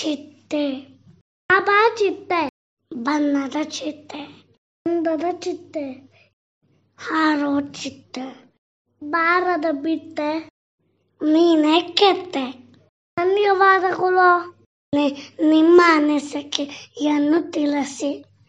ಚಿಟ್ಟೆ. ಬಾಬಾ ಚಿಟ್ಟೆ. ಬಣ್ಣದ ಚಿಟ್ಟೆ. ಬಂದದ ಚಿಟ್ಟೆ. ಹಾರೋ ಚಿಟ್ಟೆ. ಬಾರದ ಬಿಟ್ಟೆ. ನೀನೆ ಕೆತ್ತೆ. ಧನ್ಯವಾದಗಳು. ನಿಮ್ಮ ಅನಿಸಿಕೆಯನ್ನು ತಿಳಿಸಿ.